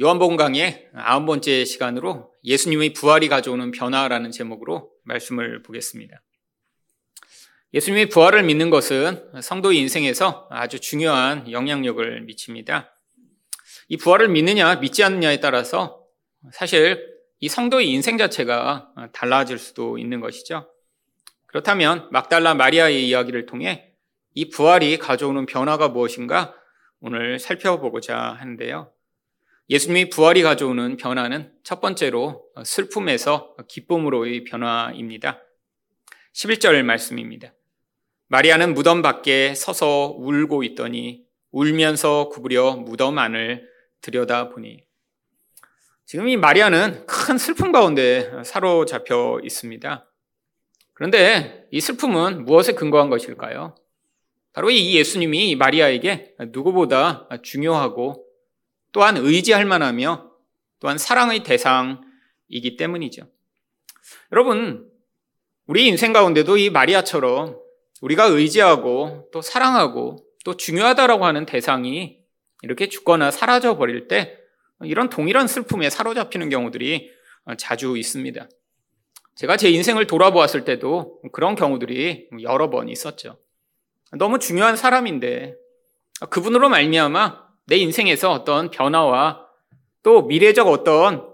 요한복음 강의 아홉 번째 시간으로 예수님의 부활이 가져오는 변화라는 제목으로 말씀을 보겠습니다. 예수님의 부활을 믿는 것은 성도의 인생에서 아주 중요한 영향력을 미칩니다. 이 부활을 믿느냐 믿지 않느냐에 따라서 사실 이 성도의 인생 자체가 달라질 수도 있는 것이죠. 그렇다면 막달라 마리아의 이야기를 통해 이 부활이 가져오는 변화가 무엇인가 오늘 살펴보고자 하는데요. 예수님이 부활이 가져오는 변화는 첫 번째로 슬픔에서 기쁨으로의 변화입니다. 11절 말씀입니다. 마리아는 무덤 밖에 서서 울고 있더니 울면서 구부려 무덤 안을 들여다보니 지금 이 마리아는 큰 슬픔 가운데 사로잡혀 있습니다. 그런데 이 슬픔은 무엇에 근거한 것일까요? 바로 이 예수님이 마리아에게 누구보다 중요하고 또한 의지할 만하며 또한 사랑의 대상이기 때문이죠. 여러분, 우리 인생 가운데도 이 마리아처럼 우리가 의지하고 또 사랑하고 또 중요하다라고 하는 대상이 이렇게 죽거나 사라져 버릴 때 이런 동일한 슬픔에 사로잡히는 경우들이 자주 있습니다. 제가 제 인생을 돌아보았을 때도 그런 경우들이 여러 번 있었죠. 너무 중요한 사람인데 그분으로 말미암아 내 인생에서 어떤 변화와 또 미래적 어떤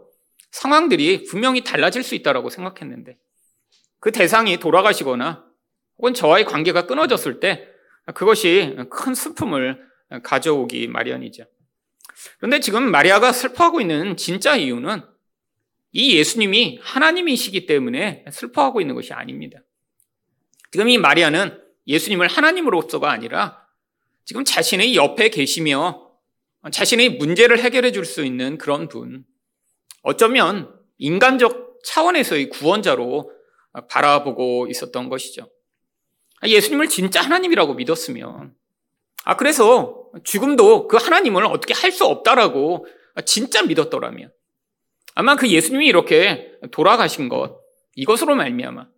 상황들이 분명히 달라질 수 있다고 생각했는데 그 대상이 돌아가시거나 혹은 저와의 관계가 끊어졌을 때 그것이 큰 슬픔을 가져오기 마련이죠. 그런데 지금 마리아가 슬퍼하고 있는 진짜 이유는 이 예수님이 하나님이시기 때문에 슬퍼하고 있는 것이 아닙니다. 지금 이 마리아는 예수님을 하나님으로서가 아니라 지금 자신의 옆에 계시며 자신의 문제를 해결해 줄 수 있는 그런 분. 어쩌면 인간적 차원에서의 구원자로 바라보고 있었던 것이죠. 예수님을 진짜 하나님이라고 믿었으면, 아, 그래서 죽음도 그 하나님을 어떻게 할 수 없다라고 진짜 믿었더라면, 아마 그 예수님이 이렇게 돌아가신 것, 이것으로 말미암아,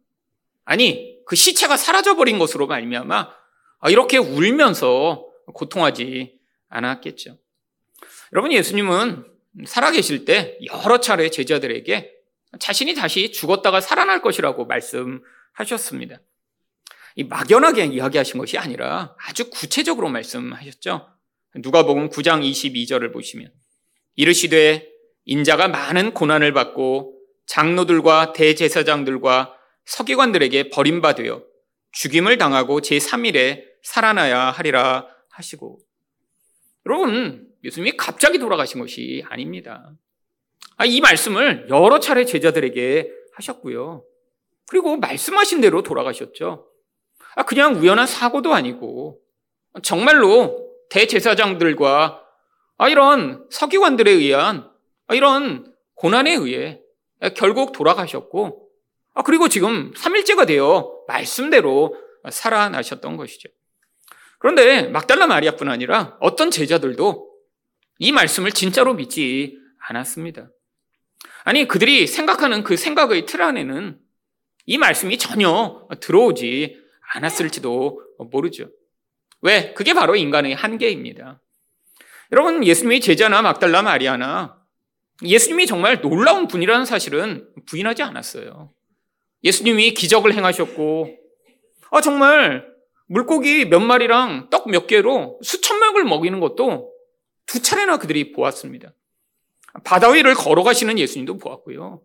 아니, 그 시체가 사라져버린 것으로 말미암아, 아, 이렇게 울면서 고통하지 않았겠죠. 여러분 예수님은 살아계실 때 여러 차례 제자들에게 자신이 다시 죽었다가 살아날 것이라고 말씀하셨습니다. 이 막연하게 이야기하신 것이 아니라 아주 구체적으로 말씀하셨죠. 누가복음 9장 22절을 보시면 이르시되 인자가 많은 고난을 받고 장로들과 대제사장들과 서기관들에게 버림받으여 죽임을 당하고 제3일에 살아나야 하리라 하시고 여러분 예수님이 갑자기 돌아가신 것이 아닙니다. 아, 이 말씀을 여러 차례 제자들에게 하셨고요. 그리고 말씀하신 대로 돌아가셨죠. 아, 그냥 우연한 사고도 아니고 정말로 대제사장들과 아, 이런 서기관들에 의한 아, 이런 고난에 의해 결국 돌아가셨고 아, 그리고 지금 3일째가 되어 말씀대로 살아나셨던 것이죠. 그런데 막달라 마리아뿐 아니라 어떤 제자들도 이 말씀을 진짜로 믿지 않았습니다. 아니, 그들이 생각하는 그 생각의 틀 안에는 이 말씀이 전혀 들어오지 않았을지도 모르죠. 왜? 그게 바로 인간의 한계입니다. 여러분, 예수님의 제자나 막달라 마리아나 예수님이 정말 놀라운 분이라는 사실은 부인하지 않았어요. 예수님이 기적을 행하셨고, 아, 정말 물고기 몇 마리랑 떡 몇 개로 수천 명을 먹이는 것도 두 차례나 그들이 보았습니다. 바다 위를 걸어가시는 예수님도 보았고요.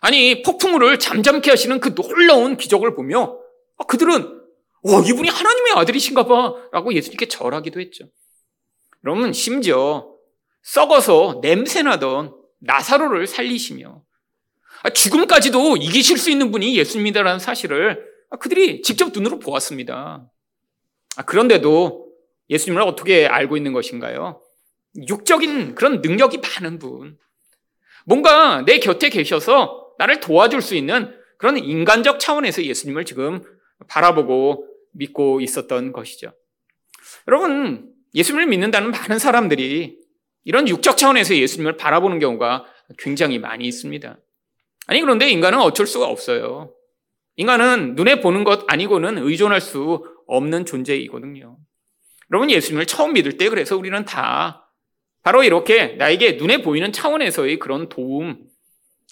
아니, 폭풍우를 잠잠케 하시는 그 놀라운 기적을 보며 아, 그들은 와, 이분이 하나님의 아들이신가 봐 라고 예수님께 절하기도 했죠. 여러분, 심지어 썩어서 냄새나던 나사로를 살리시며 아, 죽음까지도 이기실 수 있는 분이 예수님이다라는 사실을 그들이 직접 눈으로 보았습니다. 아, 그런데도 예수님을 어떻게 알고 있는 것인가요? 육적인 그런 능력이 많은 분. 뭔가 내 곁에 계셔서 나를 도와줄 수 있는 그런 인간적 차원에서 예수님을 지금 바라보고 믿고 있었던 것이죠. 여러분, 예수님을 믿는다는 많은 사람들이 이런 육적 차원에서 예수님을 바라보는 경우가 굉장히 많이 있습니다. 아니, 그런데 인간은 어쩔 수가 없어요. 인간은 눈에 보는 것 아니고는 의존할 수 없는 존재이거든요. 여러분, 예수님을 처음 믿을 때 그래서 우리는 다 바로 이렇게 나에게 눈에 보이는 차원에서의 그런 도움,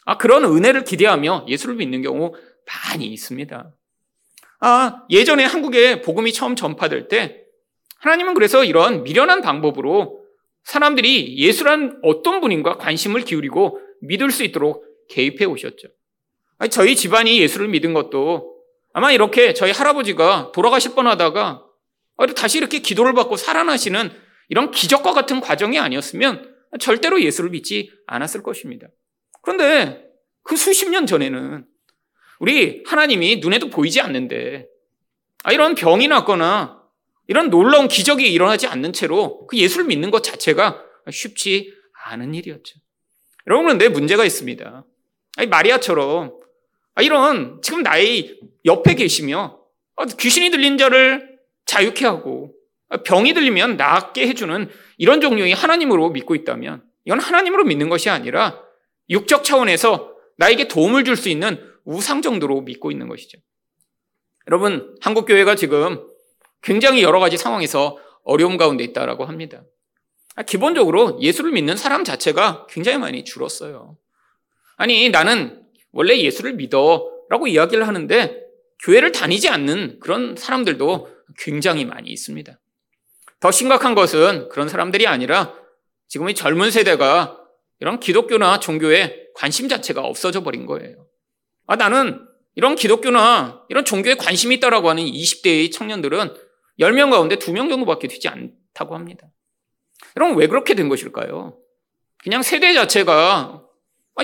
아, 그런 은혜를 기대하며 예수를 믿는 경우 많이 있습니다. 아, 예전에 한국에 복음이 처음 전파될 때 하나님은 그래서 이런 미련한 방법으로 사람들이 예수란 어떤 분인가 관심을 기울이고 믿을 수 있도록 개입해 오셨죠. 아니, 저희 집안이 예수를 믿은 것도 아마 이렇게 저희 할아버지가 돌아가실 뻔하다가 다시 이렇게 기도를 받고 살아나시는 이런 기적과 같은 과정이 아니었으면 절대로 예수를 믿지 않았을 것입니다. 그런데 그 수십 년 전에는 우리 하나님이 눈에도 보이지 않는데 아, 이런 병이 났거나 이런 놀라운 기적이 일어나지 않는 채로 그 예수를 믿는 것 자체가 쉽지 않은 일이었죠. 여러분 그런데 문제가 있습니다. 마리아처럼 아, 이런 지금 나의 옆에 계시며 아, 귀신이 들린 자를 자유케 하고 병이 들리면 낫게 해주는 이런 종류의 하나님으로 믿고 있다면 이건 하나님으로 믿는 것이 아니라 육적 차원에서 나에게 도움을 줄 수 있는 우상 정도로 믿고 있는 것이죠. 여러분, 한국교회가 지금 굉장히 여러 가지 상황에서 어려움 가운데 있다라고 합니다. 기본적으로 예수를 믿는 사람 자체가 굉장히 많이 줄었어요. 아니, 나는 원래 예수를 믿어 라고 이야기를 하는데 교회를 다니지 않는 그런 사람들도 굉장히 많이 있습니다. 더 심각한 것은 그런 사람들이 아니라 지금 이 젊은 세대가 이런 기독교나 종교에 관심 자체가 없어져 버린 거예요. 아, 나는 이런 기독교나 이런 종교에 관심이 있다라고 하는 20대의 청년들은 10명 가운데 2명 정도밖에 되지 않다고 합니다. 여러분, 왜 그렇게 된 것일까요? 그냥 세대 자체가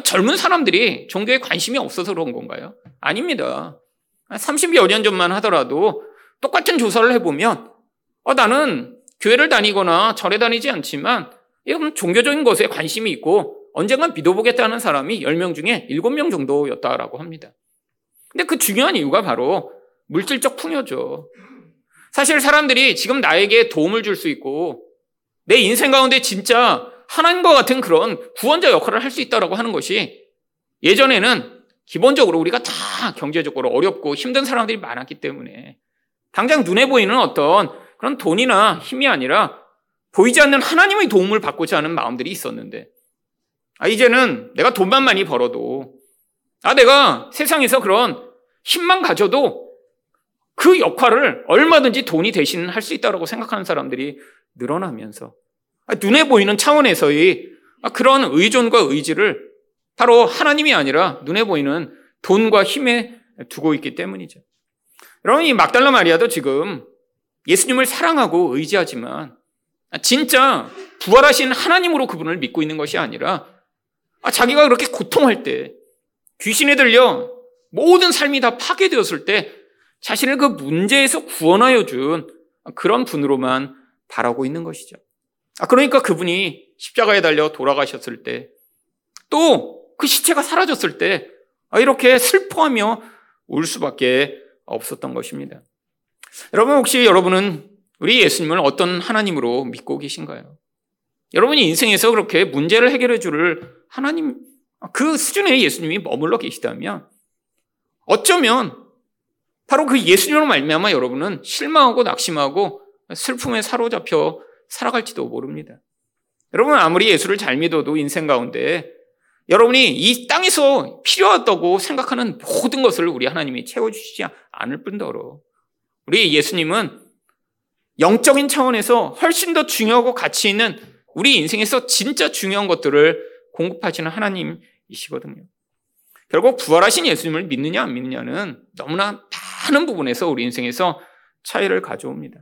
젊은 사람들이 종교에 관심이 없어서 그런 건가요? 아닙니다. 30여 년 전만 하더라도 똑같은 조사를 해보면, 어, 나는 교회를 다니거나 절에 다니지 않지만 이건 종교적인 것에 관심이 있고 언젠간 믿어보겠다는 사람이 10명 중에 7명 정도였다라고 합니다. 근데 그 중요한 이유가 바로 물질적 풍요죠. 사실 사람들이 지금 나에게 도움을 줄 수 있고 내 인생 가운데 진짜 하나님과 같은 그런 구원자 역할을 할 수 있다라고 하는 것이 예전에는 기본적으로 우리가 다 경제적으로 어렵고 힘든 사람들이 많았기 때문에 당장 눈에 보이는 어떤 그런 돈이나 힘이 아니라 보이지 않는 하나님의 도움을 받고자 하는 마음들이 있었는데, 아, 이제는 내가 돈만 많이 벌어도, 아, 내가 세상에서 그런 힘만 가져도 그 역할을 얼마든지 돈이 대신 할 수 있다고 생각하는 사람들이 늘어나면서, 아, 눈에 보이는 차원에서의 아, 그런 의존과 의지를 바로 하나님이 아니라 눈에 보이는 돈과 힘에 두고 있기 때문이죠. 여러분, 이 막달라 마리아도 지금 예수님을 사랑하고 의지하지만 진짜 부활하신 하나님으로 그분을 믿고 있는 것이 아니라 아, 자기가 그렇게 고통할 때 귀신에 들려 모든 삶이 다 파괴되었을 때 자신을 그 문제에서 구원하여 준 그런 분으로만 바라고 있는 것이죠. 아, 그러니까 그분이 십자가에 달려 돌아가셨을 때 또 그 시체가 사라졌을 때 아, 이렇게 슬퍼하며 울 수밖에 없었던 것입니다. 여러분 혹시 여러분은 우리 예수님을 어떤 하나님으로 믿고 계신가요? 여러분이 인생에서 그렇게 문제를 해결해 줄 하나님 그 수준의 예수님이 머물러 계시다면 어쩌면 바로 그 예수님으로 말미암아 여러분은 실망하고 낙심하고 슬픔에 사로잡혀 살아갈지도 모릅니다. 여러분 아무리 예수를 잘 믿어도 인생 가운데 여러분이 이 땅에서 필요하다고 생각하는 모든 것을 우리 하나님이 채워주시지 않을 뿐더러 우리 예수님은 영적인 차원에서 훨씬 더 중요하고 가치 있는 우리 인생에서 진짜 중요한 것들을 공급하시는 하나님이시거든요. 결국 부활하신 예수님을 믿느냐 안 믿느냐는 너무나 많은 부분에서 우리 인생에서 차이를 가져옵니다.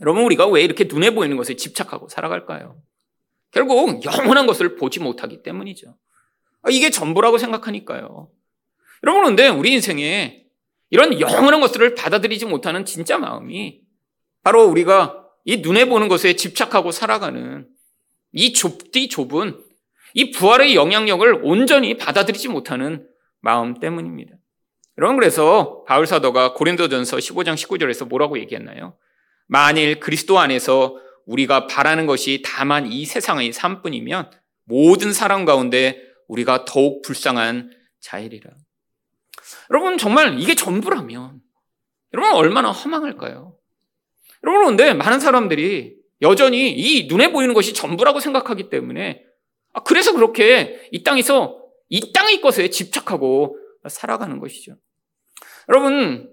여러분 우리가 왜 이렇게 눈에 보이는 것에 집착하고 살아갈까요? 결국 영원한 것을 보지 못하기 때문이죠. 이게 전부라고 생각하니까요. 여러분 그런데 우리 인생에 이런 영원한 것들을 받아들이지 못하는 진짜 마음이 바로 우리가 이 눈에 보는 것에 집착하고 살아가는 이 좁디 좁은 이 부활의 영향력을 온전히 받아들이지 못하는 마음 때문입니다. 여러분 그래서 바울 사도가 고린도전서 15장 19절에서 뭐라고 얘기했나요? 만일 그리스도 안에서 우리가 바라는 것이 다만 이 세상의 삶뿐이면 모든 사람 가운데 우리가 더욱 불쌍한 자일이라. 여러분 정말 이게 전부라면 여러분 얼마나 허망할까요? 여러분 그런데 많은 사람들이 여전히 이 눈에 보이는 것이 전부라고 생각하기 때문에 아, 그래서 그렇게 이 땅에서 이 땅의 것에 집착하고 살아가는 것이죠. 여러분,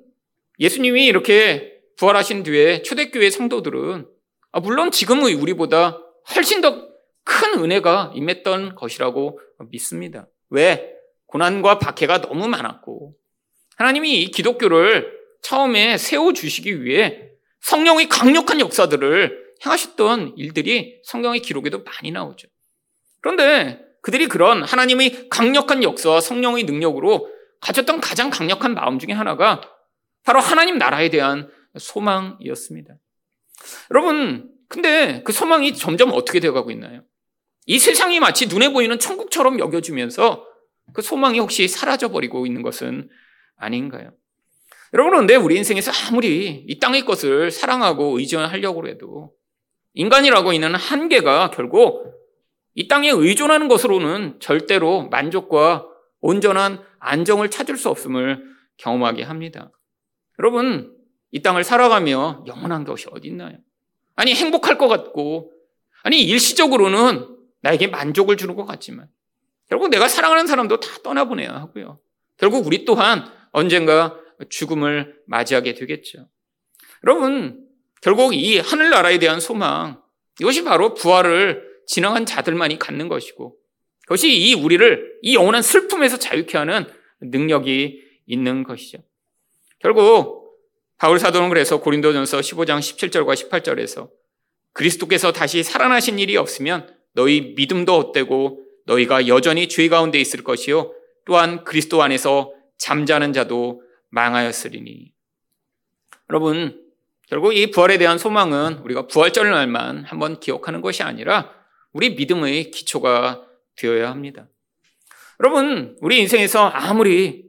예수님이 이렇게 부활하신 뒤에 초대교회 성도들은 아, 물론 지금의 우리보다 훨씬 더 큰 은혜가 임했던 것이라고 믿습니다. 왜? 고난과 박해가 너무 많았고 하나님이 이 기독교를 처음에 세워주시기 위해 성령의 강력한 역사들을 행하셨던 일들이 성경의 기록에도 많이 나오죠. 그런데 그들이 그런 하나님의 강력한 역사와 성령의 능력으로 가졌던 가장 강력한 마음 중에 하나가 바로 하나님 나라에 대한 소망이었습니다. 여러분, 근데 그 소망이 점점 어떻게 되어가고 있나요? 이 세상이 마치 눈에 보이는 천국처럼 여겨지면서 그 소망이 혹시 사라져 버리고 있는 것은 아닌가요? 여러분, 그런데 우리 인생에서 아무리 이 땅의 것을 사랑하고 의존하려고 해도 인간이라고 있는 한계가 결국 이 땅에 의존하는 것으로는 절대로 만족과 온전한 안정을 찾을 수 없음을 경험하게 합니다. 여러분, 이 땅을 살아가며 영원한 것이 어디 있나요? 아니, 행복할 것 같고, 아니, 일시적으로는 나에게 만족을 주는 것 같지만, 결국 내가 사랑하는 사람도 다 떠나보내야 하고요. 결국 우리 또한 언젠가 죽음을 맞이하게 되겠죠. 여러분, 결국 이 하늘나라에 대한 소망, 이것이 바로 부활을 진행한 자들만이 갖는 것이고, 그것이 이 우리를 이 영원한 슬픔에서 자유케 하는 능력이 있는 것이죠. 결국 바울 사도는 그래서 고린도전서 15장 17절과 18절에서 그리스도께서 다시 살아나신 일이 없으면 너희 믿음도 헛되고 너희가 여전히 죄 가운데 있을 것이요 또한 그리스도 안에서 잠자는 자도 망하였으리니. 여러분, 결국 이 부활에 대한 소망은 우리가 부활절 날만 한번 기억하는 것이 아니라 우리 믿음의 기초가 되어야 합니다. 여러분, 우리 인생에서 아무리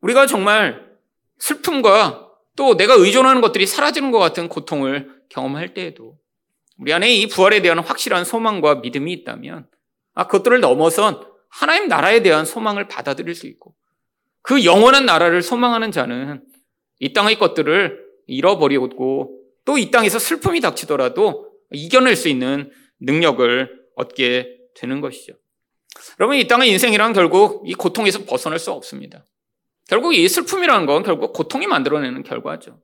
우리가 정말 슬픔과 또 내가 의존하는 것들이 사라지는 것 같은 고통을 경험할 때에도 우리 안에 이 부활에 대한 확실한 소망과 믿음이 있다면 아, 그것들을 넘어선 하나님 나라에 대한 소망을 받아들일 수 있고 그 영원한 나라를 소망하는 자는 이 땅의 것들을 잃어버리고 또 이 땅에서 슬픔이 닥치더라도 이겨낼 수 있는 능력을 얻게 되는 것이죠. 여러분, 이 땅의 인생이란 결국 이 고통에서 벗어날 수 없습니다. 결국 이 슬픔이라는 건 결국 고통이 만들어내는 결과죠.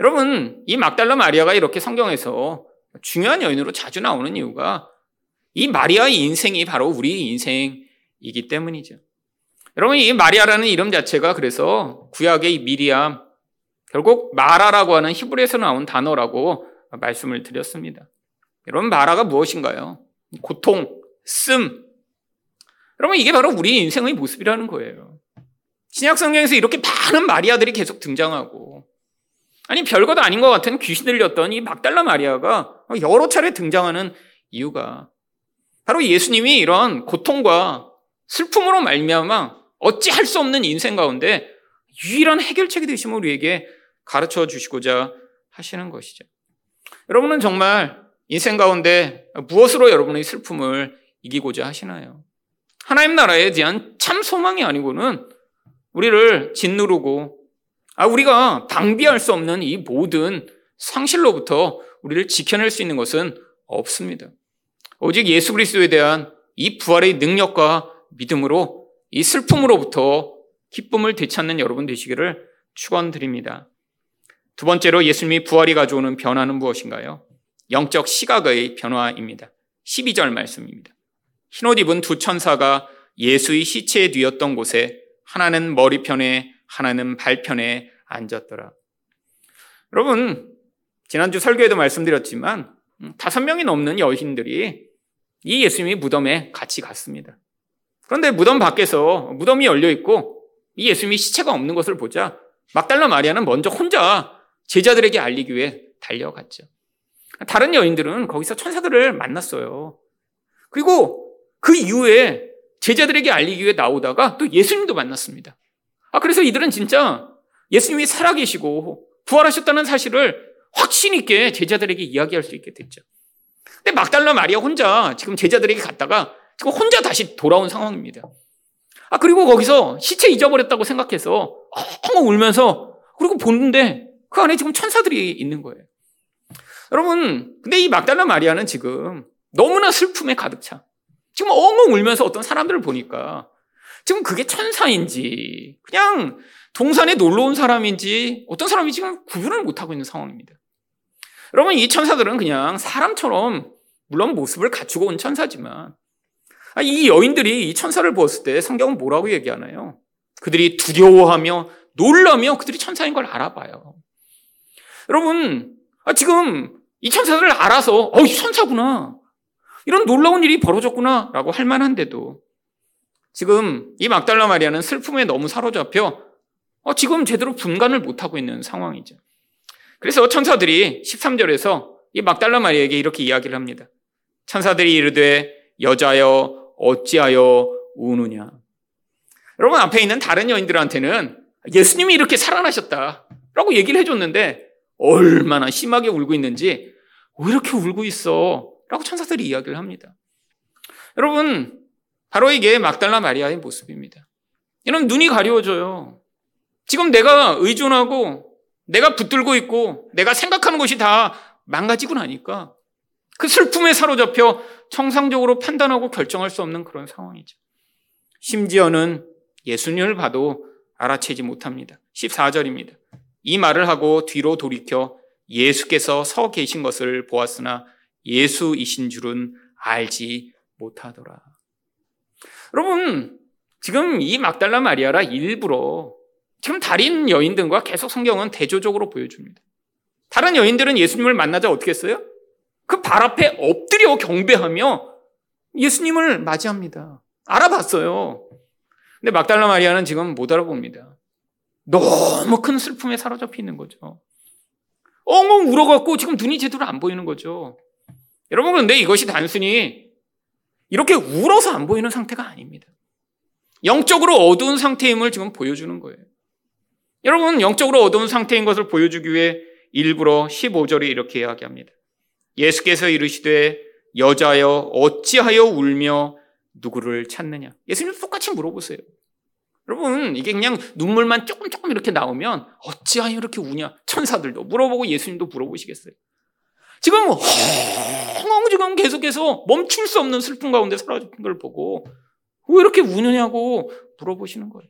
여러분, 이 막달라 마리아가 이렇게 성경에서 중요한 여인으로 자주 나오는 이유가 이 마리아의 인생이 바로 우리 인생이기 때문이죠. 여러분, 이 마리아라는 이름 자체가 그래서 구약의 이 미리암, 결국 마라라고 하는 히브리에서 나온 단어라고 말씀을 드렸습니다. 여러분, 마라가 무엇인가요? 고통, 씀. 여러분, 이게 바로 우리 인생의 모습이라는 거예요. 신약 성경에서 이렇게 많은 마리아들이 계속 등장하고, 아니, 별것 아닌 것 같은 귀신 들렸던 이 막달라 마리아가 여러 차례 등장하는 이유가 바로 예수님이 이런 고통과 슬픔으로 말미암아 어찌 할 수 없는 인생 가운데 유일한 해결책이 되심을 우리에게 가르쳐 주시고자 하시는 것이죠. 여러분은 정말 인생 가운데 무엇으로 여러분의 슬픔을 이기고자 하시나요? 하나님 나라에 대한 참 소망이 아니고는 우리를 짓누르고 아 우리가 방비할 수 없는 이 모든 상실로부터 우리를 지켜낼 수 있는 것은 없습니다. 오직 예수 그리스도에 대한 이 부활의 능력과 믿음으로 이 슬픔으로부터 기쁨을 되찾는 여러분 되시기를 축원드립니다. 두 번째로 예수님이 부활이 가져오는 변화는 무엇인가요? 영적 시각의 변화입니다. 12절 말씀입니다. 흰옷 입은 두 천사가 예수의 시체에 뉘었던 곳에 하나는 머리편에 하나는 발편에 앉았더라. 여러분, 지난주 설교에도 말씀드렸지만 다섯 명이 넘는 여인들이 이 예수님이 무덤에 같이 갔습니다. 그런데 무덤 밖에서 무덤이 열려 있고 이 예수님이 시체가 없는 것을 보자 막달라 마리아는 먼저 혼자 제자들에게 알리기 위해 달려갔죠. 다른 여인들은 거기서 천사들을 만났어요. 그리고 그 이후에 제자들에게 알리기 위해 나오다가 또 예수님도 만났습니다. 아, 그래서 이들은 진짜 예수님이 살아계시고 부활하셨다는 사실을 확신 있게 제자들에게 이야기할 수 있게 됐죠. 근데 막달라 마리아 혼자 지금 제자들에게 갔다가 지금 혼자 다시 돌아온 상황입니다. 아, 그리고 거기서 시체 잊어버렸다고 생각해서 엉엉 울면서 그리고 보는데 그 안에 지금 천사들이 있는 거예요. 여러분, 근데 이 막달라 마리아는 지금 너무나 슬픔에 가득 차. 지금 엉엉 울면서 어떤 사람들을 보니까 지금 그게 천사인지 그냥 동산에 놀러 온 사람인지 어떤 사람이 지금 구분을 못하고 있는 상황입니다. 여러분, 이 천사들은 그냥 사람처럼 물론 모습을 갖추고 온 천사지만 아, 이 여인들이 이 천사를 보았을 때 성경은 뭐라고 얘기하나요? 그들이 두려워하며 놀라며 그들이 천사인 걸 알아봐요. 여러분, 아, 지금 이 천사들을 알아서, 어, 이 천사구나. 이런 놀라운 일이 벌어졌구나. 라고 할 만한데도 지금 이 막달라 마리아는 슬픔에 너무 사로잡혀 어, 지금 제대로 분간을 못하고 있는 상황이죠. 그래서 천사들이 13절에서 이 막달라 마리아에게 이렇게 이야기를 합니다. 천사들이 이르되 여자여 어찌하여 우느냐. 여러분 앞에 있는 다른 여인들한테는 예수님이 이렇게 살아나셨다. 라고 얘기를 해줬는데 얼마나 심하게 울고 있는지 왜 이렇게 울고 있어? 라고 천사들이 이야기를 합니다. 여러분, 바로 이게 막달라 마리아의 모습입니다. 이런 눈이 가려워져요. 지금 내가 의존하고 내가 붙들고 있고 내가 생각하는 것이 다 망가지고 나니까 그 슬픔에 사로잡혀 정상적으로 판단하고 결정할 수 없는 그런 상황이죠. 심지어는 예수님을 봐도 알아채지 못합니다. 14절입니다. 이 말을 하고 뒤로 돌이켜 예수께서 서 계신 것을 보았으나 예수이신 줄은 알지 못하더라. 여러분, 지금 이 막달라 마리아라 일부러 지금 다른 여인 들과 계속 성경은 대조적으로 보여줍니다. 다른 여인들은 예수님을 만나자 어떻게 했어요? 그 발 앞에 엎드려 경배하며 예수님을 맞이합니다. 알아봤어요. 근데 막달라 마리아는 지금 못 알아봅니다. 너무 큰 슬픔에 사로잡혀 있는 거죠. 엉엉 울어갖고 지금 눈이 제대로 안 보이는 거죠. 여러분, 그런데 이것이 단순히 이렇게 울어서 안 보이는 상태가 아닙니다. 영적으로 어두운 상태임을 지금 보여주는 거예요. 여러분, 영적으로 어두운 상태인 것을 보여주기 위해 일부러 15절에 이렇게 이야기합니다. 예수께서 이르시되 여자여 어찌하여 울며 누구를 찾느냐? 예수님 똑같이 물어보세요. 여러분, 이게 그냥 눈물만 조금 조금 이렇게 나오면 어찌하여 이렇게 우냐? 천사들도 물어보고 예수님도 물어보시겠어요. 지금 헝 지금 계속해서 멈출 수 없는 슬픔 가운데 사라진 걸 보고 왜 이렇게 우느냐고 물어보시는 거예요.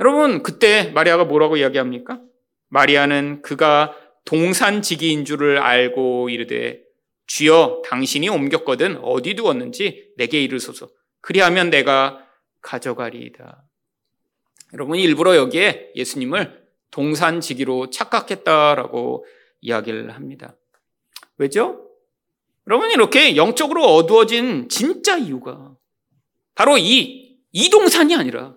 여러분, 그때 마리아가 뭐라고 이야기합니까? 마리아는 그가 동산지기인 줄을 알고 이르되 주여 당신이 옮겼거든 어디 두었는지 내게 이르소서. 그리하면 내가 가져가리이다. 여러분 일부러 여기에 예수님을 동산지기로 착각했다라고 이야기를 합니다. 왜죠? 여러분 이렇게 영적으로 어두워진 진짜 이유가 바로 이, 이 동산이 아니라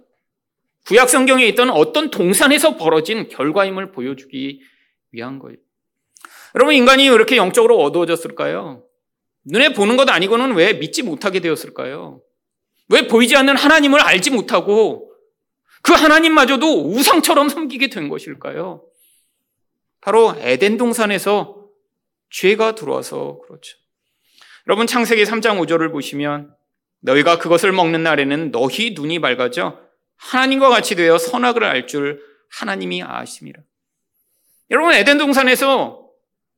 구약 성경에 있던 어떤 동산에서 벌어진 결과임을 보여주기 위한 거예요. 여러분 인간이 왜 이렇게 영적으로 어두워졌을까요? 눈에 보는 것 아니고는 왜 믿지 못하게 되었을까요? 왜 보이지 않는 하나님을 알지 못하고 그 하나님마저도 우상처럼 섬기게 된 것일까요? 바로 에덴 동산에서 죄가 들어와서 그렇죠. 여러분 창세기 3장 5절을 보시면 너희가 그것을 먹는 날에는 너희 눈이 밝아져 하나님과 같이 되어 선악을 알 줄 하나님이 아심이라. 여러분 에덴 동산에서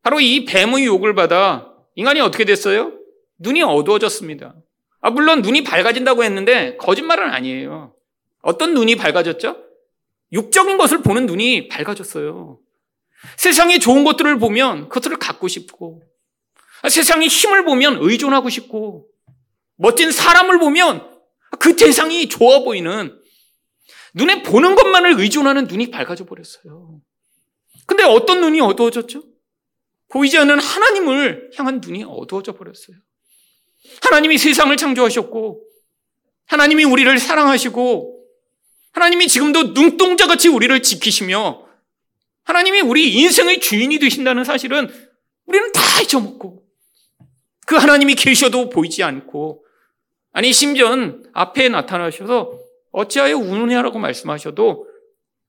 바로 이 뱀의 욕을 받아 인간이 어떻게 됐어요? 눈이 어두워졌습니다. 아, 물론 눈이 밝아진다고 했는데 거짓말은 아니에요. 어떤 눈이 밝아졌죠? 육적인 것을 보는 눈이 밝아졌어요. 세상에 좋은 것들을 보면 그것들을 갖고 싶고, 아, 세상에 힘을 보면 의존하고 싶고, 멋진 사람을 보면 그 대상이 좋아 보이는 눈에 보는 것만을 의존하는 눈이 밝아져 버렸어요. 근데 어떤 눈이 어두워졌죠? 보이지 않는 하나님을 향한 눈이 어두워져 버렸어요. 하나님이 세상을 창조하셨고, 하나님이 우리를 사랑하시고, 하나님이 지금도 눈동자 같이 우리를 지키시며, 하나님이 우리 인생의 주인이 되신다는 사실은 우리는 다 잊어먹고, 그 하나님이 계셔도 보이지 않고, 아니, 심지어 앞에 나타나셔서 어찌하여 우느냐라고 말씀하셔도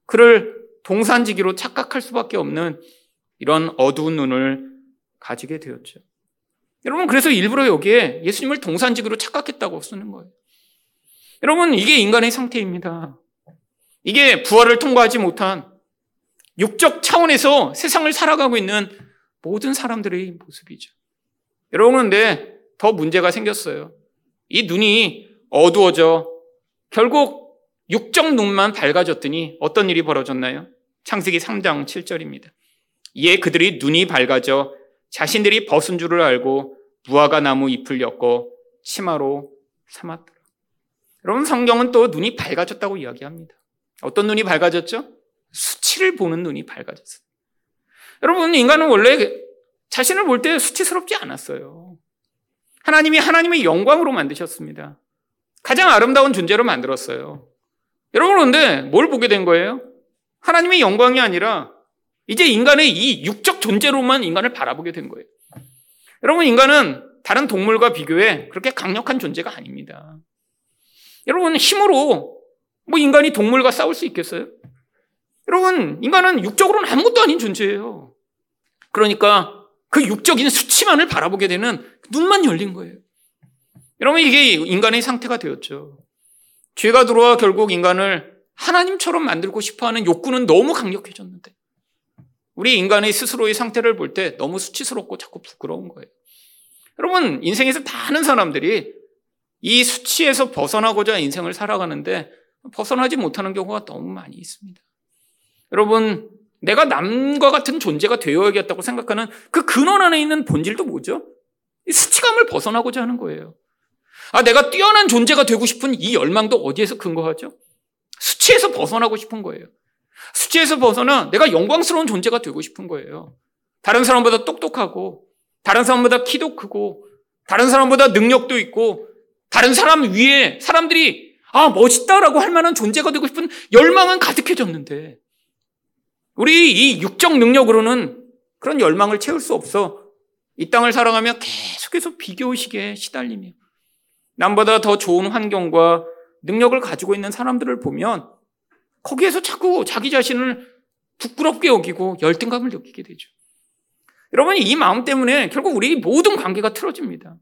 그를 동산지기로 착각할 수밖에 없는 이런 어두운 눈을 가지게 되었죠. 여러분, 그래서 일부러 여기에 예수님을 동산직으로 착각했다고 쓰는 거예요. 여러분, 이게 인간의 상태입니다. 이게 부활을 통과하지 못한 육적 차원에서 세상을 살아가고 있는 모든 사람들의 모습이죠. 여러분, 근데 더 문제가 생겼어요. 이 눈이 어두워져 결국 육적 눈만 밝아졌더니 어떤 일이 벌어졌나요? 창세기 3장 7절입니다. 이에 그들이 눈이 밝아져 자신들이 벗은 줄을 알고 무화과 나무 잎을 엮어 치마로 삼았더라. 여러분 성경은 또 눈이 밝아졌다고 이야기합니다. 어떤 눈이 밝아졌죠? 수치를 보는 눈이 밝아졌어요. 여러분 인간은 원래 자신을 볼 때 수치스럽지 않았어요. 하나님이 하나님의 영광으로 만드셨습니다. 가장 아름다운 존재로 만들었어요. 여러분 그런데 뭘 보게 된 거예요? 하나님의 영광이 아니라 이제 인간의 이 육적 존재로만 인간을 바라보게 된 거예요. 여러분, 인간은 다른 동물과 비교해 그렇게 강력한 존재가 아닙니다. 여러분, 힘으로 뭐 인간이 동물과 싸울 수 있겠어요? 여러분, 인간은 육적으로는 아무것도 아닌 존재예요. 그러니까 그 육적인 수치만을 바라보게 되는 눈만 열린 거예요. 여러분, 이게 인간의 상태가 되었죠. 죄가 들어와 결국 인간을 하나님처럼 만들고 싶어 하는 욕구는 너무 강력해졌는데, 우리 인간의 스스로의 상태를 볼 때 너무 수치스럽고 자꾸 부끄러운 거예요. 여러분, 인생에서 많은 사람들이 이 수치에서 벗어나고자 인생을 살아가는데 벗어나지 못하는 경우가 너무 많이 있습니다. 여러분, 내가 남과 같은 존재가 되어야겠다고 생각하는 그 근원 안에 있는 본질도 뭐죠? 수치감을 벗어나고자 하는 거예요. 아, 내가 뛰어난 존재가 되고 싶은 이 열망도 어디에서 근거하죠? 수치에서 벗어나고 싶은 거예요. 수치에서 벗어나 내가 영광스러운 존재가 되고 싶은 거예요. 다른 사람보다 똑똑하고, 다른 사람보다 키도 크고, 다른 사람보다 능력도 있고, 다른 사람 위에 사람들이 아, 멋있다라고 할 만한 존재가 되고 싶은 열망은 가득해졌는데, 우리 이 육적 능력으로는 그런 열망을 채울 수 없어. 이 땅을 살아가며 계속해서 비교의식에 시달리며, 남보다 더 좋은 환경과 능력을 가지고 있는 사람들을 보면 거기에서 자꾸 자기 자신을 부끄럽게 여기고 열등감을 느끼게 되죠. 여러분, 이 마음 때문에 결국 우리 모든 관계가 틀어집니다.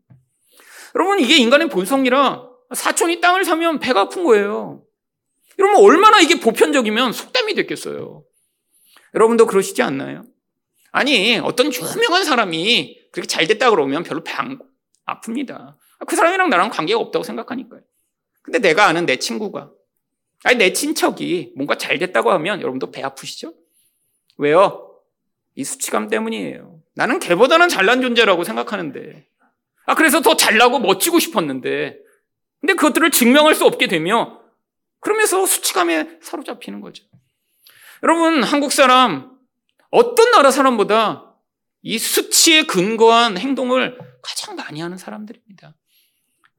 여러분, 이게 인간의 본성이라 사촌이 땅을 사면 배가 아픈 거예요. 여러분, 얼마나 이게 보편적이면 속담이 됐겠어요. 여러분도 그러시지 않나요? 아니, 어떤 유명한 사람이 그렇게 잘 됐다 그러면 별로 배 안 아픕니다. 그 사람이랑 나랑 관계가 없다고 생각하니까요. 근데 내가 아는 내 친구가 아니, 내 친척이 뭔가 잘 됐다고 하면 여러분도 배 아프시죠? 왜요? 이 수치감 때문이에요. 나는 걔보다는 잘난 존재라고 생각하는데. 아, 그래서 더 잘나고 멋지고 싶었는데. 근데 그것들을 증명할 수 없게 되며, 그러면서 수치감에 사로잡히는 거죠. 여러분, 한국 사람, 어떤 나라 사람보다 이 수치에 근거한 행동을 가장 많이 하는 사람들입니다.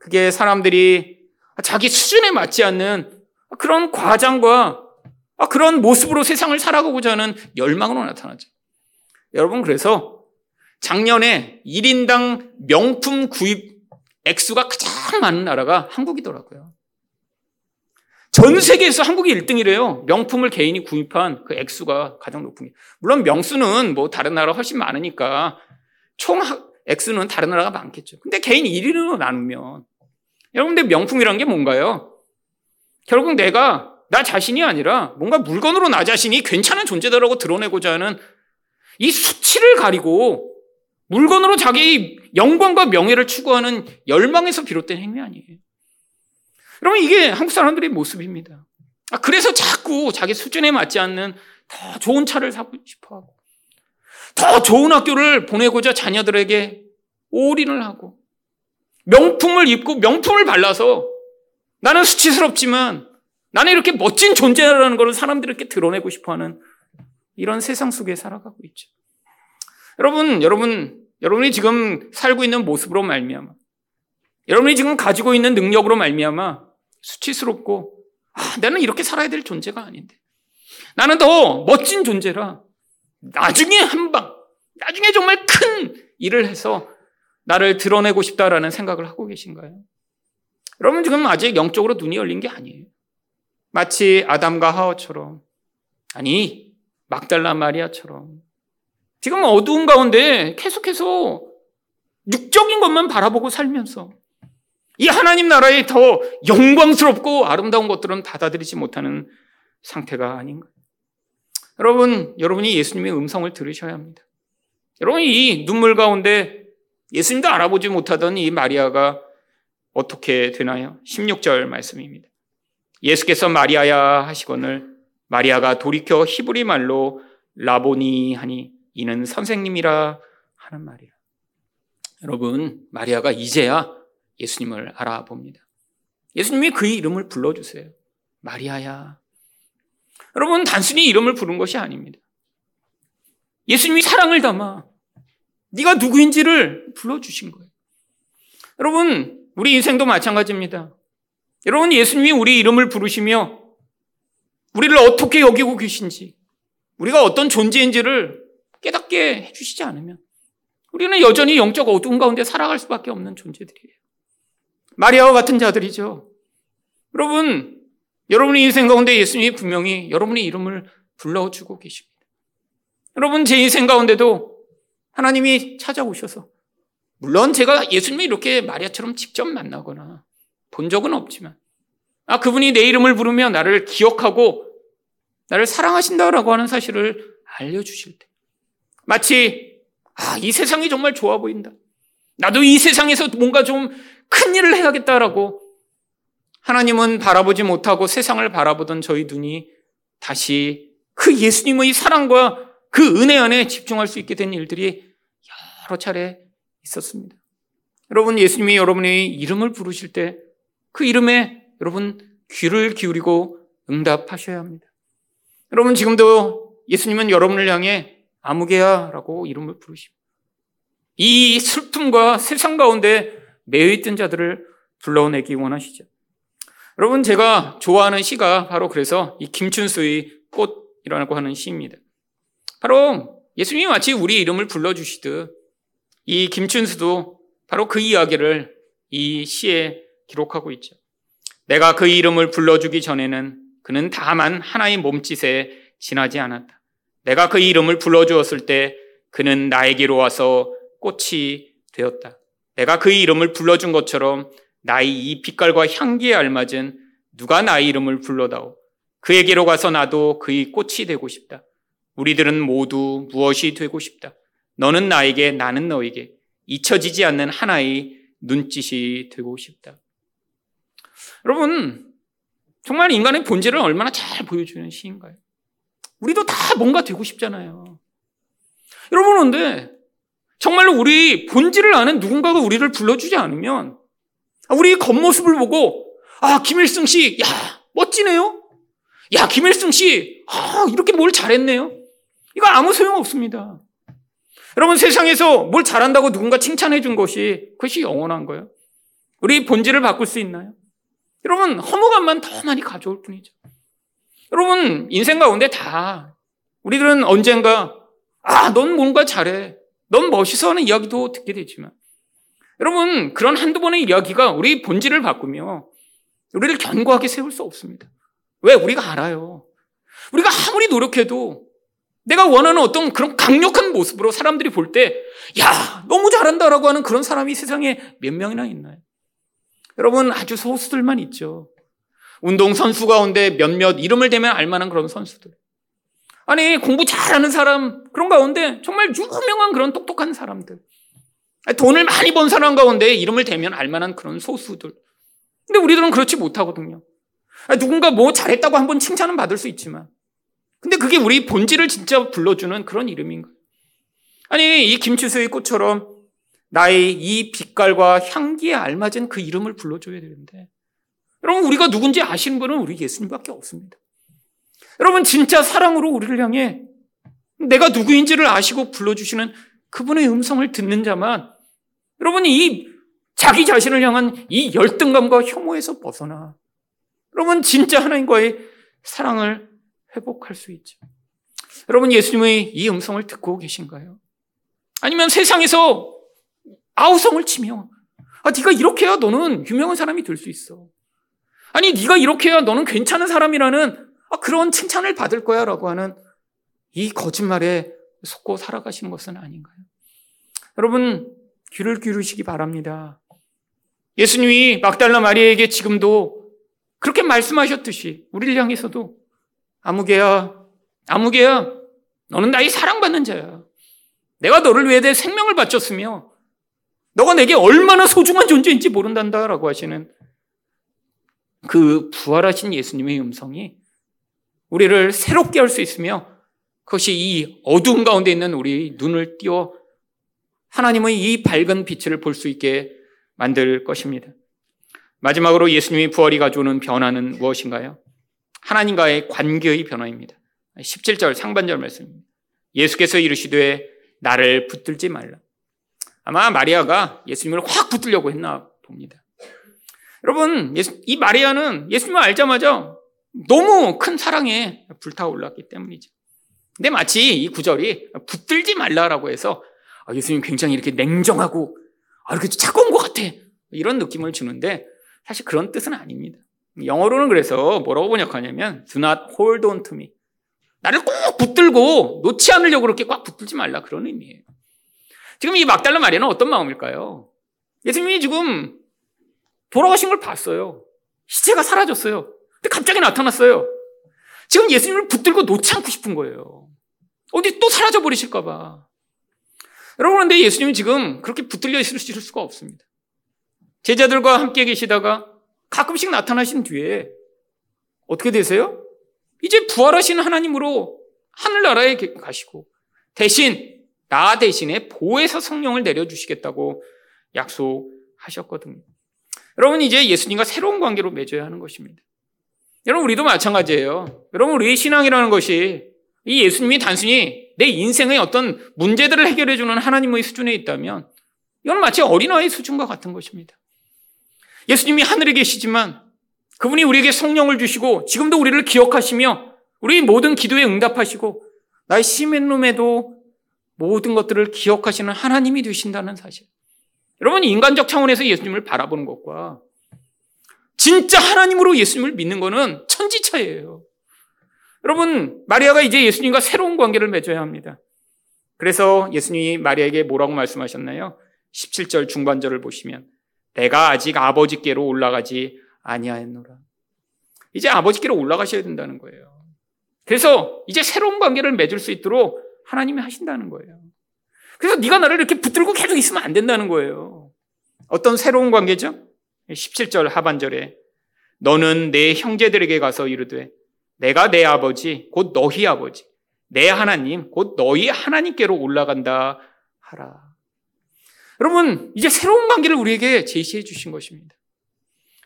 그게 사람들이 자기 수준에 맞지 않는 그런 과장과 그런 모습으로 세상을 살아가고자 하는 열망으로 나타나죠. 여러분, 그래서 작년에 1인당 명품 구입 액수가 가장 많은 나라가 한국이더라고요. 전 세계에서 한국이 1등이래요. 명품을 개인이 구입한 그 액수가 가장 높은 게. 물론 명수는 뭐 다른 나라 훨씬 많으니까 총 액수는 다른 나라가 많겠죠. 근데 개인 1위로 나누면 여러분들 명품이란 게 뭔가요? 결국 내가 나 자신이 아니라 뭔가 물건으로 나 자신이 괜찮은 존재다라고 드러내고자 하는 이 수치를 가리고 물건으로 자기 영광과 명예를 추구하는 열망에서 비롯된 행위 아니에요. 여러분 이게 한국 사람들의 모습입니다. 아, 그래서 자꾸 자기 수준에 맞지 않는 더 좋은 차를 사고 싶어 하고 더 좋은 학교를 보내고자 자녀들에게 올인을 하고 명품을 입고 명품을 발라서 나는 수치스럽지만 나는 이렇게 멋진 존재라는 것을 사람들에게 드러내고 싶어 하는 이런 세상 속에 살아가고 있죠. 여러분, 여러분, 여러분이 지금 살고 있는 모습으로 말미암아 여러분이 지금 가지고 있는 능력으로 말미암아 수치스럽고 아, 나는 이렇게 살아야 될 존재가 아닌데. 나는 더 멋진 존재라. 나중에 한 방, 나중에 정말 큰 일을 해서 나를 드러내고 싶다라는 생각을 하고 계신가요? 여러분 지금 아직 영적으로 눈이 열린 게 아니에요. 마치 아담과 하와처럼 아니 막달라 마리아처럼 지금 어두운 가운데 계속해서 육적인 것만 바라보고 살면서 이 하나님 나라의 더 영광스럽고 아름다운 것들은 받아들이지 못하는 상태가 아닌가. 여러분, 여러분이 예수님의 음성을 들으셔야 합니다. 여러분, 이 눈물 가운데 예수님도 알아보지 못하던 이 마리아가 어떻게 되나요? 16절 말씀입니다. 예수께서 마리아야 하시거늘 마리아가 돌이켜 히브리 말로 라보니 하니 이는 선생님이라 하는 말이야. 여러분, 마리아가 이제야 예수님을 알아봅니다. 예수님이 그의 이름을 불러주세요. 마리아야. 여러분, 단순히 이름을 부른 것이 아닙니다. 예수님이 사랑을 담아 네가 누구인지를 불러주신 거예요. 여러분, 우리 인생도 마찬가지입니다. 여러분, 예수님이 우리 이름을 부르시며 우리를 어떻게 여기고 계신지, 우리가 어떤 존재인지를 깨닫게 해주시지 않으면 우리는 여전히 영적 어두운 가운데 살아갈 수밖에 없는 존재들이에요. 마리아와 같은 자들이죠. 여러분, 여러분의 인생 가운데 예수님이 분명히 여러분의 이름을 불러주고 계십니다. 여러분, 제 인생 가운데도 하나님이 찾아오셔서, 물론 제가 예수님이 이렇게 마리아처럼 직접 만나거나 본 적은 없지만, 아, 그분이 내 이름을 부르며 나를 기억하고 나를 사랑하신다라고 하는 사실을 알려주실 때, 마치, 아, 이 세상이 정말 좋아 보인다. 나도 이 세상에서 뭔가 좀 큰 일을 해야겠다라고 하나님은 바라보지 못하고 세상을 바라보던 저희 눈이 다시 그 예수님의 사랑과 그 은혜 안에 집중할 수 있게 된 일들이 여러 차례 있었습니다. 여러분, 예수님이 여러분의 이름을 부르실 때 그 이름에 여러분 귀를 기울이고 응답하셔야 합니다. 여러분, 지금도 예수님은 여러분을 향해 아무개야 라고 이름을 부르십니다. 이 슬픔과 세상 가운데 매여 있던 자들을 불러내기 원하시죠. 여러분, 제가 좋아하는 시가 바로 그래서 이 김춘수의 꽃이라고 하는 시입니다. 바로 예수님이 마치 우리 이름을 불러주시듯 이 김춘수도 바로 그 이야기를 이 시에 기록하고 있죠. 내가 그 이름을 불러주기 전에는 그는 다만 하나의 몸짓에 지나지 않았다. 내가 그 이름을 불러주었을 때 그는 나에게로 와서 꽃이 되었다. 내가 그 이름을 불러준 것처럼 나의 이 빛깔과 향기에 알맞은 누가 나의 이름을 불러다오. 그에게로 가서 나도 그의 꽃이 되고 싶다. 우리들은 모두 무엇이 되고 싶다. 너는 나에게, 나는 너에게 잊혀지지 않는 하나의 눈짓이 되고 싶다. 여러분, 정말 인간의 본질을 얼마나 잘 보여주는 시인가요? 우리도 다 뭔가 되고 싶잖아요. 여러분, 근데 정말로 우리 본질을 아는 누군가가 우리를 불러주지 않으면 우리 겉모습을 보고 아, 김일승 씨, 야, 멋지네요? 야, 김일승 씨, 아, 이렇게 뭘 잘했네요? 이거 아무 소용 없습니다. 여러분, 세상에서 뭘 잘한다고 누군가 칭찬해 준 것이 그것이 영원한 거예요. 우리 본질을 바꿀 수 있나요? 여러분, 허무감만 더 많이 가져올 뿐이죠. 여러분, 인생 가운데 다 우리들은 언젠가 아, 넌 뭔가 잘해. 넌 멋있어 하는 이야기도 듣게 되지만 여러분, 그런 한두 번의 이야기가 우리 본질을 바꾸며 우리를 견고하게 세울 수 없습니다. 왜? 우리가 알아요. 우리가 아무리 노력해도 내가 원하는 어떤 그런 강력한 모습으로 사람들이 볼 때, 야, 너무 잘한다라고 하는 그런 사람이 세상에 몇 명이나 있나요? 여러분, 아주 소수들만 있죠. 운동선수 가운데 몇몇 이름을 대면 알만한 그런 선수들. 아니, 공부 잘하는 사람, 그런 가운데 정말 유명한 그런 똑똑한 사람들. 돈을 많이 번 사람 가운데 이름을 대면 알만한 그런 소수들. 근데 우리들은 그렇지 못하거든요. 누군가 뭐 잘했다고 한번 칭찬은 받을 수 있지만. 근데 그게 우리 본질을 진짜 불러주는 그런 이름인 가요 아니, 이 김치수의 꽃처럼 나의 이 빛깔과 향기에 알맞은 그 이름을 불러줘야 되는데. 여러분, 우리가 누군지 아시는 분은 우리 예수님밖에 없습니다. 여러분, 진짜 사랑으로 우리를 향해 내가 누구인지를 아시고 불러주시는 그분의 음성을 듣는 자만 여러분이 이 자기 자신을 향한 이 열등감과 혐오에서 벗어나 여러분 진짜 하나님과의 사랑을 회복할 수 있죠. 여러분 예수님의 이 음성을 듣고 계신가요? 아니면 세상에서 아우성을 치며 아 네가 이렇게 해야 너는 유명한 사람이 될 수 있어. 아니 네가 이렇게 해야 너는 괜찮은 사람이라는 아, 그런 칭찬을 받을 거야 라고 하는 이 거짓말에 속고 살아가시는 것은 아닌가요? 여러분 귀를 기울이시기 바랍니다. 예수님이 막달라 마리아에게 지금도 그렇게 말씀하셨듯이 우리를 향해서도 아무개야, 아무개야, 너는 나의 사랑받는 자야. 내가 너를 위해 내 생명을 바쳤으며 너가 내게 얼마나 소중한 존재인지 모른단다 라고 하시는 그 부활하신 예수님의 음성이 우리를 새롭게 할 수 있으며 그것이 이 어두운 가운데 있는 우리 눈을 띄워 하나님의 이 밝은 빛을 볼 수 있게 만들 것입니다. 마지막으로 예수님이 부활이 가져오는 변화는 무엇인가요? 하나님과의 관계의 변화입니다. 17절 상반절 말씀입니다. 예수께서 이르시되 나를 붙들지 말라. 아마 마리아가 예수님을 확 붙들려고 했나 봅니다. 여러분, 이 마리아는 예수님을 알자마자 너무 큰 사랑에 불타올랐기 때문이죠. 근데 마치 이 구절이 붙들지 말라라고 해서 아, 예수님 굉장히 이렇게 냉정하고 아, 이렇게 차가운 것 같아. 이런 느낌을 주는데 사실 그런 뜻은 아닙니다. 영어로는 그래서 뭐라고 번역하냐면 do not hold on to me. 나를 꼭 붙들고 놓지 않으려고 그렇게 꽉 붙들지 말라 그런 의미예요. 지금 이 막달라 마리아는 어떤 마음일까요? 예수님이 지금 돌아가신 걸 봤어요. 시체가 사라졌어요. 근데 갑자기 나타났어요. 지금 예수님을 붙들고 놓지 않고 싶은 거예요. 어디 또 사라져 버리실까봐. 여러분, 근데 예수님은 지금 그렇게 붙들려 있을 수가 없습니다. 제자들과 함께 계시다가 가끔씩 나타나신 뒤에 어떻게 되세요? 이제 부활하신 하나님으로 하늘나라에 가시고 대신 나 대신에 보혜사 성령을 내려주시겠다고 약속하셨거든요. 여러분 이제 예수님과 새로운 관계로 맺어야 하는 것입니다. 여러분 우리도 마찬가지예요. 여러분 우리의 신앙이라는 것이 이 예수님이 단순히 내 인생의 어떤 문제들을 해결해 주는 하나님의 수준에 있다면 이건 마치 어린아이 수준과 같은 것입니다. 예수님이 하늘에 계시지만 그분이 우리에게 성령을 주시고 지금도 우리를 기억하시며 우리 모든 기도에 응답하시고 나의 시멘룸에도 모든 것들을 기억하시는 하나님이 되신다는 사실. 여러분 인간적 차원에서 예수님을 바라보는 것과 진짜 하나님으로 예수님을 믿는 것은 천지차예요. 여러분 마리아가 이제 예수님과 새로운 관계를 맺어야 합니다. 그래서 예수님이 마리아에게 뭐라고 말씀하셨나요? 17절 중반절을 보시면 내가 아직 아버지께로 올라가지 아니하였노라. 이제 아버지께로 올라가셔야 된다는 거예요. 그래서 이제 새로운 관계를 맺을 수 있도록 하나님이 하신다는 거예요. 그래서 네가 나를 이렇게 붙들고 계속 있으면 안 된다는 거예요. 어떤 새로운 관계죠? 17절 하반절에 너는 내 형제들에게 가서 이르되 내가 내 아버지 곧 너희 아버지 내 하나님 곧 너희 하나님께로 올라간다 하라. 여러분, 이제 새로운 관계를 우리에게 제시해 주신 것입니다.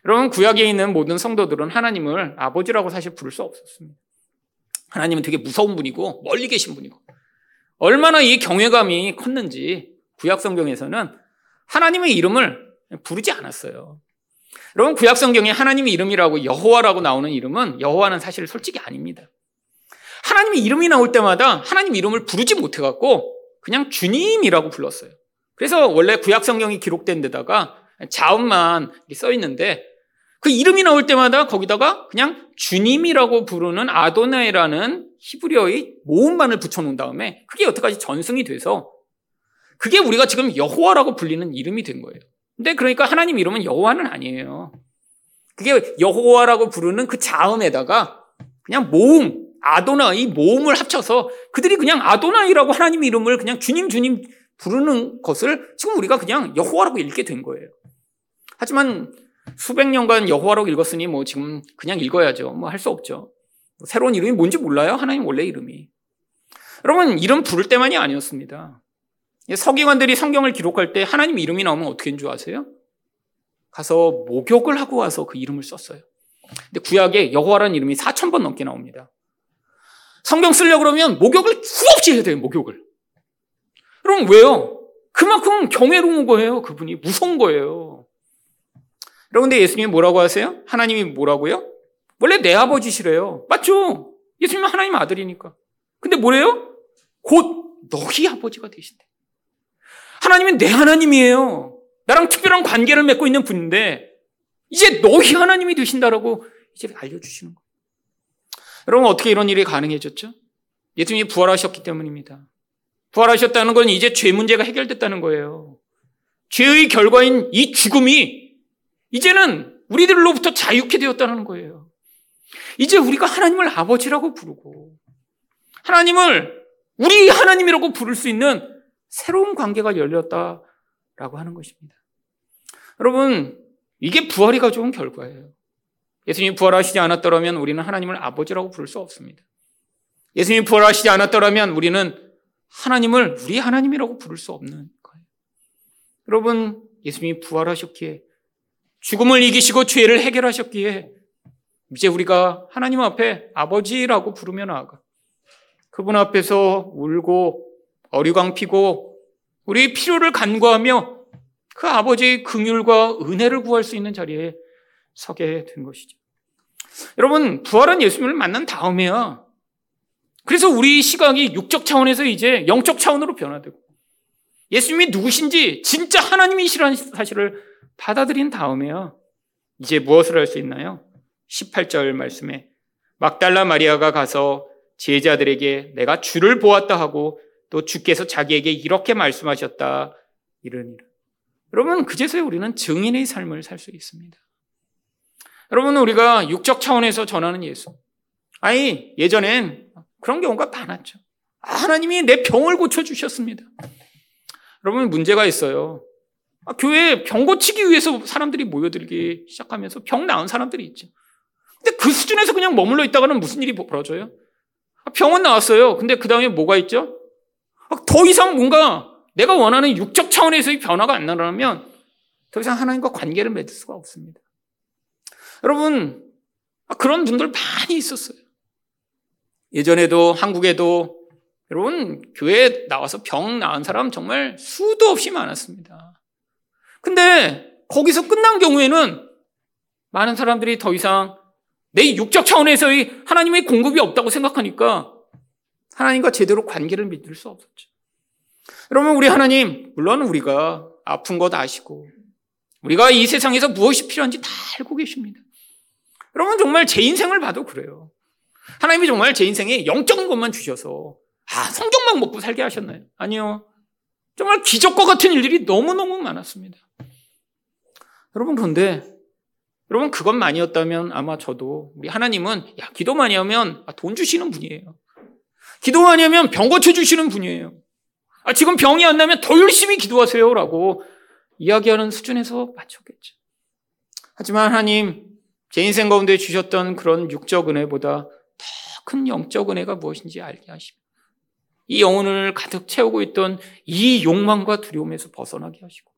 여러분, 구약에 있는 모든 성도들은 하나님을 아버지라고 사실 부를 수 없었습니다. 하나님은 되게 무서운 분이고 멀리 계신 분이고 얼마나 이 경외감이 컸는지 구약 성경에서는 하나님의 이름을 부르지 않았어요. 여러분 구약 성경에 하나님의 이름이라고 여호와라고 나오는 이름은 여호와는 사실 솔직히 아닙니다. 하나님의 이름이 나올 때마다 하나님 이름을 부르지 못해 갖고 그냥 주님이라고 불렀어요. 그래서 원래 구약 성경이 기록된 데다가 자음만 써 있는데 그 이름이 나올 때마다 거기다가 그냥 주님이라고 부르는 아도나이라는 히브리어의 모음만을 붙여놓은 다음에 그게 여태까지 전승이 돼서 그게 우리가 지금 여호와라고 불리는 이름이 된 거예요. 근데 그러니까 하나님 이름은 여호와는 아니에요. 그게 여호와라고 부르는 그 자음에다가 그냥 모음, 아도나 이 모음을 합쳐서 그들이 그냥 아도나이라고 하나님 이름을 그냥 주님 주님 부르는 것을 지금 우리가 그냥 여호와라고 읽게 된 거예요. 하지만 수백 년간 여호와라고 읽었으니 뭐 지금 그냥 읽어야죠. 뭐 할 수 없죠. 새로운 이름이 뭔지 몰라요? 하나님 원래 이름이. 여러분 이름 부를 때만이 아니었습니다. 서기관들이 성경을 기록할 때 하나님 이름이 나오면 어떻게 하는 줄 아세요? 가서 목욕을 하고 와서 그 이름을 썼어요. 근데 구약에 여호와라는 이름이 4천 번 넘게 나옵니다. 성경 쓰려고 그러면 목욕을 수없이 해야 돼요, 목욕을. 그럼 왜요? 그만큼 경외로운 거예요. 그분이 무서운 거예요. 여러분, 근데 예수님이 뭐라고 하세요? 하나님이 뭐라고요? 원래 내 아버지시래요. 맞죠? 예수님은 하나님 아들이니까. 근데 뭐래요? 곧 너희 아버지가 되신대. 하나님은 내 하나님이에요. 나랑 특별한 관계를 맺고 있는 분인데, 이제 너희 하나님이 되신다라고 이제 알려주시는 거예요. 여러분, 어떻게 이런 일이 가능해졌죠? 예수님이 부활하셨기 때문입니다. 부활하셨다는 건 이제 죄 문제가 해결됐다는 거예요. 죄의 결과인 이 죽음이 이제는 우리들로부터 자유케 되었다는 거예요. 이제 우리가 하나님을 아버지라고 부르고 하나님을 우리 하나님이라고 부를 수 있는 새로운 관계가 열렸다라고 하는 것입니다. 여러분, 이게 부활이 가져온 결과예요. 예수님이 부활하시지 않았더라면 우리는 하나님을 아버지라고 부를 수 없습니다. 예수님이 부활하시지 않았더라면 우리는 하나님을 우리 하나님이라고 부를 수 없는 거예요. 여러분, 예수님이 부활하셨기에 죽음을 이기시고 죄를 해결하셨기에 이제 우리가 하나님 앞에 아버지라고 부르며 나아가 그분 앞에서 울고 어리광 피고 우리 필요를 간구하며 그 아버지의 긍휼과 은혜를 구할 수 있는 자리에 서게 된 것이죠. 여러분, 부활한 예수님을 만난 다음에야 그래서 우리 시각이 육적 차원에서 이제 영적 차원으로 변화되고 예수님이 누구신지 진짜 하나님이시라는 사실을 받아들인 다음에야 이제 무엇을 할 수 있나요? 18절 말씀에 막달라 마리아가 가서 제자들에게 내가 주를 보았다 하고 또 주께서 자기에게 이렇게 말씀하셨다 이러니라. 여러분 그제서야 우리는 증인의 삶을 살 수 있습니다. 여러분 우리가 육적 차원에서 전하는 예수. 아니 예전엔 그런 경우가 많았죠. 아, 하나님이 내 병을 고쳐 주셨습니다. 여러분 문제가 있어요. 아, 교회에 병 고치기 위해서 사람들이 모여들기 시작하면서 병 나은 사람들이 있죠. 근데 그 수준에서 그냥 머물러 있다가는 무슨 일이 벌어져요? 아, 병원 나왔어요. 근데 그 다음에 뭐가 있죠? 아, 더 이상 뭔가 내가 원하는 육적 차원에서의 변화가 안 나타나면 더 이상 하나님과 관계를 맺을 수가 없습니다. 여러분, 아, 그런 분들 많이 있었어요. 예전에도 한국에도 여러분 교회에 나와서 병 나은 사람 정말 수도 없이 많았습니다. 근데 거기서 끝난 경우에는 많은 사람들이 더 이상 내 육적 차원에서의 하나님의 공급이 없다고 생각하니까 하나님과 제대로 관계를 믿을 수 없었죠. 여러분, 우리 하나님, 물론 우리가 아픈 것 아시고, 우리가 이 세상에서 무엇이 필요한지 다 알고 계십니다. 여러분, 정말 제 인생을 봐도 그래요. 하나님이 정말 제 인생에 영적인 것만 주셔서, 아, 성경만 먹고 살게 하셨나요? 아니요. 정말 기적과 같은 일들이 너무너무 많았습니다. 여러분, 그런데 여러분 그것만이었다면 아마 저도 우리 하나님은 야 기도 많이 하면 아, 돈 주시는 분이에요. 기도 많이 하면 병 고쳐 주시는 분이에요. 아, 지금 병이 안 나면 더 열심히 기도하세요라고 이야기하는 수준에서 맞췄겠죠. 하지만 하나님 제 인생 가운데 주셨던 그런 육적 은혜보다 더 큰 영적 은혜가 무엇인지 알게 하시고 이 영혼을 가득 채우고 있던 이 욕망과 두려움에서 벗어나게 하시고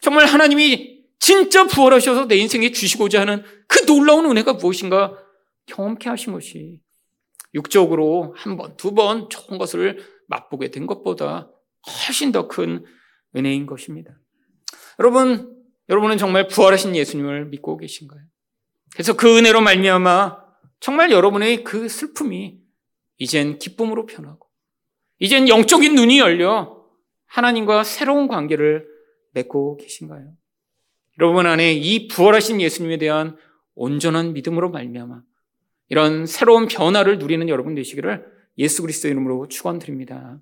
정말 하나님이 진짜 부활하셔서 내 인생에 주시고자 하는 그 놀라운 은혜가 무엇인가 경험케 하신 것이 육적으로 한 번, 두 번 좋은 것을 맛보게 된 것보다 훨씬 더 큰 은혜인 것입니다. 여러분, 여러분은 정말 부활하신 예수님을 믿고 계신가요? 그래서 그 은혜로 말미암아 정말 여러분의 그 슬픔이 이젠 기쁨으로 변하고 이젠 영적인 눈이 열려 하나님과 새로운 관계를 맺고 계신가요? 여러분 안에 이 부활하신 예수님에 대한 온전한 믿음으로 말미암아 이런 새로운 변화를 누리는 여러분 되시기를 예수 그리스도 이름으로 축원드립니다.